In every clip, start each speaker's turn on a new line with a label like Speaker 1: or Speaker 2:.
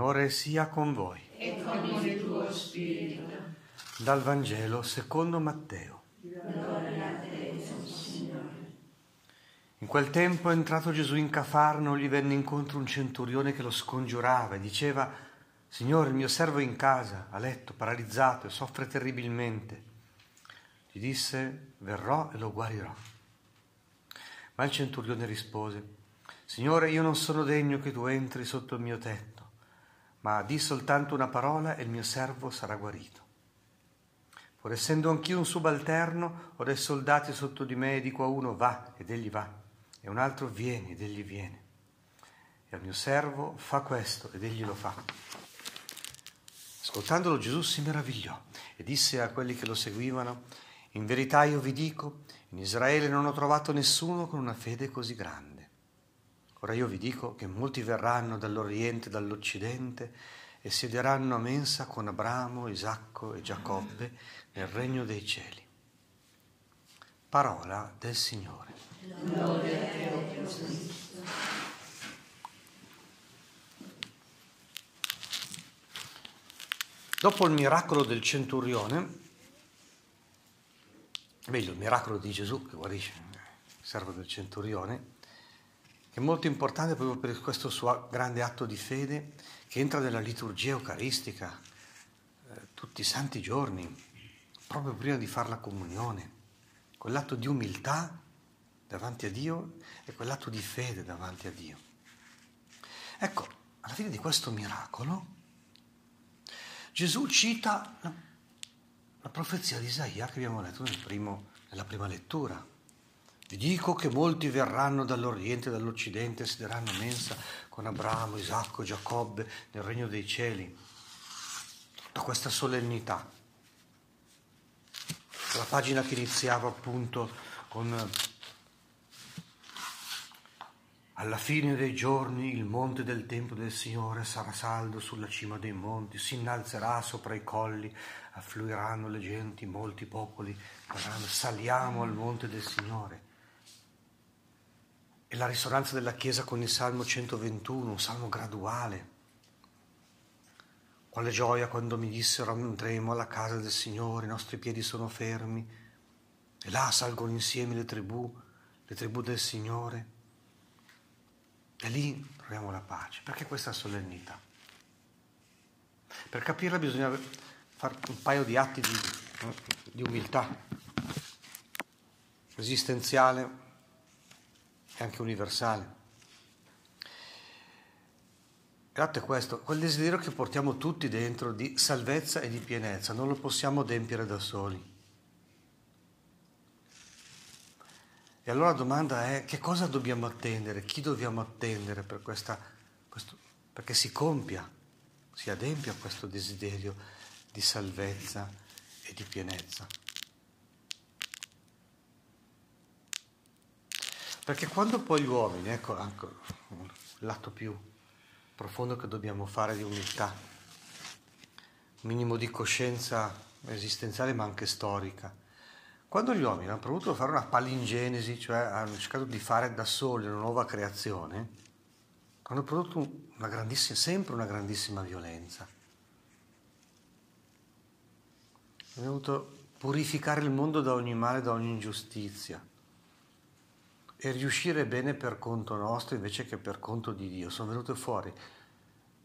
Speaker 1: Signore sia con voi.
Speaker 2: E con il tuo spirito.
Speaker 1: Dal Vangelo secondo Matteo.
Speaker 2: Gloria a te, Signore.
Speaker 1: In quel tempo, entrato Gesù in Cafarno, gli venne incontro un centurione che lo scongiurava e diceva, Signore, il mio servo è in casa, a letto, paralizzato e soffre terribilmente. Gli disse, verrò e lo guarirò. Ma il centurione rispose, Signore, io non sono degno che tu entri sotto il mio tetto ma di soltanto una parola e il mio servo sarà guarito. Pur essendo anch'io un subalterno, ho dei soldati sotto di me e dico a uno va ed egli va, e un altro vieni ed egli viene. E al mio servo fa questo ed egli lo fa. Ascoltandolo Gesù si meravigliò e disse a quelli che lo seguivano, in verità io vi dico, in Israele non ho trovato nessuno con una fede così grande. Ora io vi dico che molti verranno dall'Oriente e dall'Occidente e siederanno a mensa con Abramo, Isacco e Giacobbe nel regno dei cieli. Parola del Signore. Dopo il miracolo del centurione, meglio il miracolo di Gesù che guarisce il servo del centurione, è molto importante proprio per questo suo grande atto di fede che entra nella liturgia eucaristica eh, tutti i santi giorni, proprio prima di fare la comunione. Quell'atto di umiltà davanti a Dio e quell'atto di fede davanti a Dio. Ecco, alla fine di questo miracolo, Gesù cita la, la profezia di Isaia che abbiamo letto nel primo, nella prima lettura. Vi dico che molti verranno dall'Oriente e dall'Occidente e siederanno mensa con Abramo, Isacco, Giacobbe nel regno dei cieli. Tutta questa solennità. La pagina che iniziava appunto con alla fine dei giorni il monte del Tempio del Signore sarà saldo sulla cima dei monti, si innalzerà sopra i colli, affluiranno le genti, molti popoli, saliamo al monte del Signore. E la risonanza della Chiesa con il Salmo 121, un salmo graduale. Quale gioia quando mi dissero andremo alla casa del Signore, i nostri piedi sono fermi, e là salgono insieme le tribù, le tribù del Signore. E lì troviamo la pace. Perché questa solennità? Per capirla bisogna fare un paio di atti di, di umiltà esistenziale anche universale. L'atto è questo, quel desiderio che portiamo tutti dentro di salvezza e di pienezza, non lo possiamo adempiere da soli. E allora la domanda è che cosa dobbiamo attendere, chi dobbiamo attendere per questa, questo, perché si compia, si adempia questo desiderio di salvezza e di pienezza. Perché quando poi gli uomini, ecco anche l'atto più profondo che dobbiamo fare di umiltà, minimo di coscienza esistenziale ma anche storica, quando gli uomini hanno voluto fare una palingenesi, cioè hanno cercato di fare da soli una nuova creazione, hanno prodotto una grandissima, sempre una grandissima violenza. Hanno voluto purificare il mondo da ogni male, da ogni ingiustizia e riuscire bene per conto nostro invece che per conto di Dio. Sono venute fuori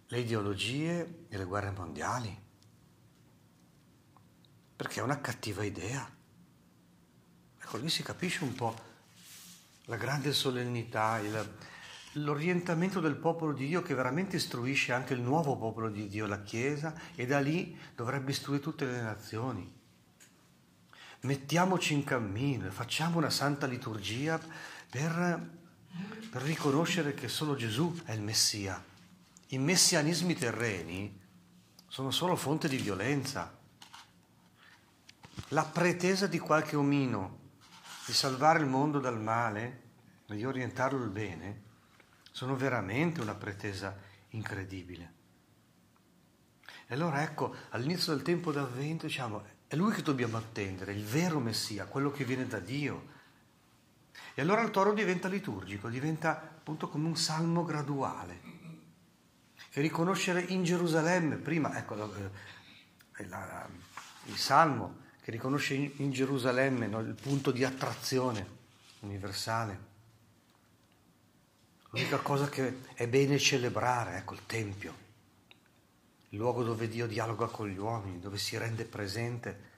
Speaker 1: le ideologie e le guerre mondiali, perché è una cattiva idea. Ecco, lì si capisce un po' la grande solennità, il, l'orientamento del popolo di Dio che veramente istruisce anche il nuovo popolo di Dio, la Chiesa, e da lì dovrebbe istruire tutte le nazioni. Mettiamoci in cammino, facciamo una santa liturgia per, per riconoscere che solo Gesù è il Messia. I messianismi terreni sono solo fonte di violenza. La pretesa di qualche omino di salvare il mondo dal male e di orientarlo al bene sono veramente una pretesa incredibile. E allora ecco, all'inizio del tempo d'avvento diciamo, è lui che dobbiamo attendere, il vero Messia, quello che viene da Dio, e allora il toro diventa liturgico, diventa appunto come un salmo graduale, e riconoscere in Gerusalemme, prima, ecco, eh, la, la, il Salmo che riconosce in, in Gerusalemme no, il punto di attrazione universale. L'unica cosa che è bene celebrare, ecco, il Tempio, il luogo dove Dio dialoga con gli uomini, dove si rende presente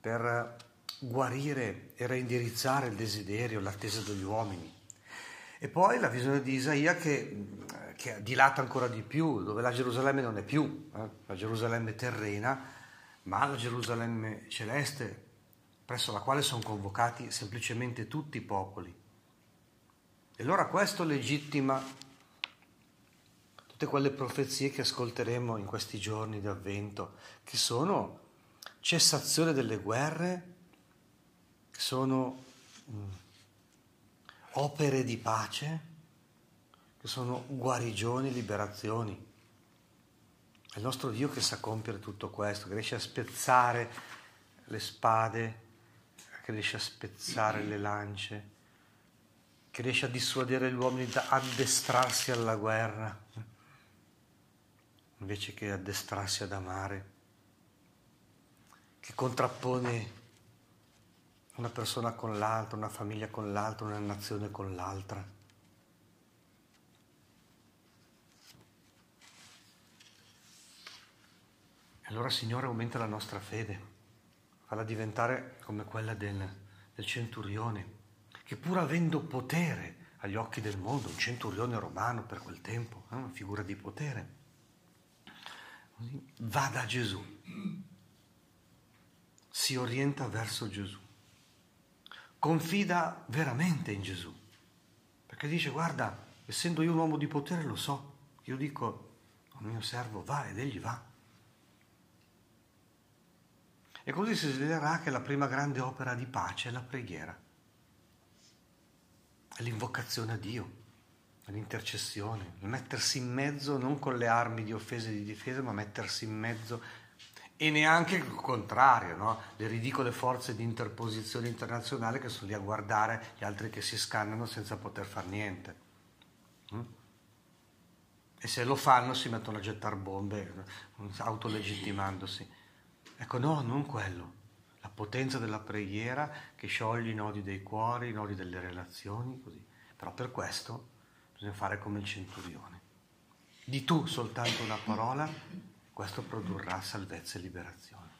Speaker 1: per guarire e reindirizzare il desiderio, l'attesa degli uomini. E poi la visione di Isaia che, che dilata ancora di più, dove la Gerusalemme non è più eh, la Gerusalemme terrena, ma la Gerusalemme celeste, presso la quale sono convocati semplicemente tutti i popoli. E allora questo legittima tutte quelle profezie che ascolteremo in questi giorni di avvento, che sono cessazione delle guerre, sono... Mm, opere di pace, che sono guarigioni, liberazioni. È il nostro Dio che sa compiere tutto questo, che riesce a spezzare le spade, che riesce a spezzare le lance, che riesce a dissuadere gli uomini da addestrarsi alla guerra, invece che addestrarsi ad amare, che contrappone una persona con l'altra, una famiglia con l'altra, una nazione con l'altra. Allora Signore aumenta la nostra fede, falla diventare come quella del, del centurione, che pur avendo potere agli occhi del mondo, un centurione romano per quel tempo, eh, una figura di potere, va da Gesù, si orienta verso Gesù confida veramente in Gesù. Perché dice, guarda, essendo io un uomo di potere lo so, io dico al mio servo va ed egli va. E così si svelerà che la prima grande opera di pace è la preghiera, è l'invocazione a Dio, è l'intercessione, il mettersi in mezzo non con le armi di offesa e di difesa, ma mettersi in mezzo e neanche il contrario, no? le ridicole forze di interposizione internazionale che sono lì a guardare gli altri che si scannano senza poter fare niente. Mm? E se lo fanno si mettono a gettare bombe, autolegittimandosi. Ecco, no, non quello. La potenza della preghiera che scioglie i nodi dei cuori, i nodi delle relazioni, così. Però per questo bisogna fare come il centurione. Di tu soltanto una parola questo produrrà salvezza e liberazione.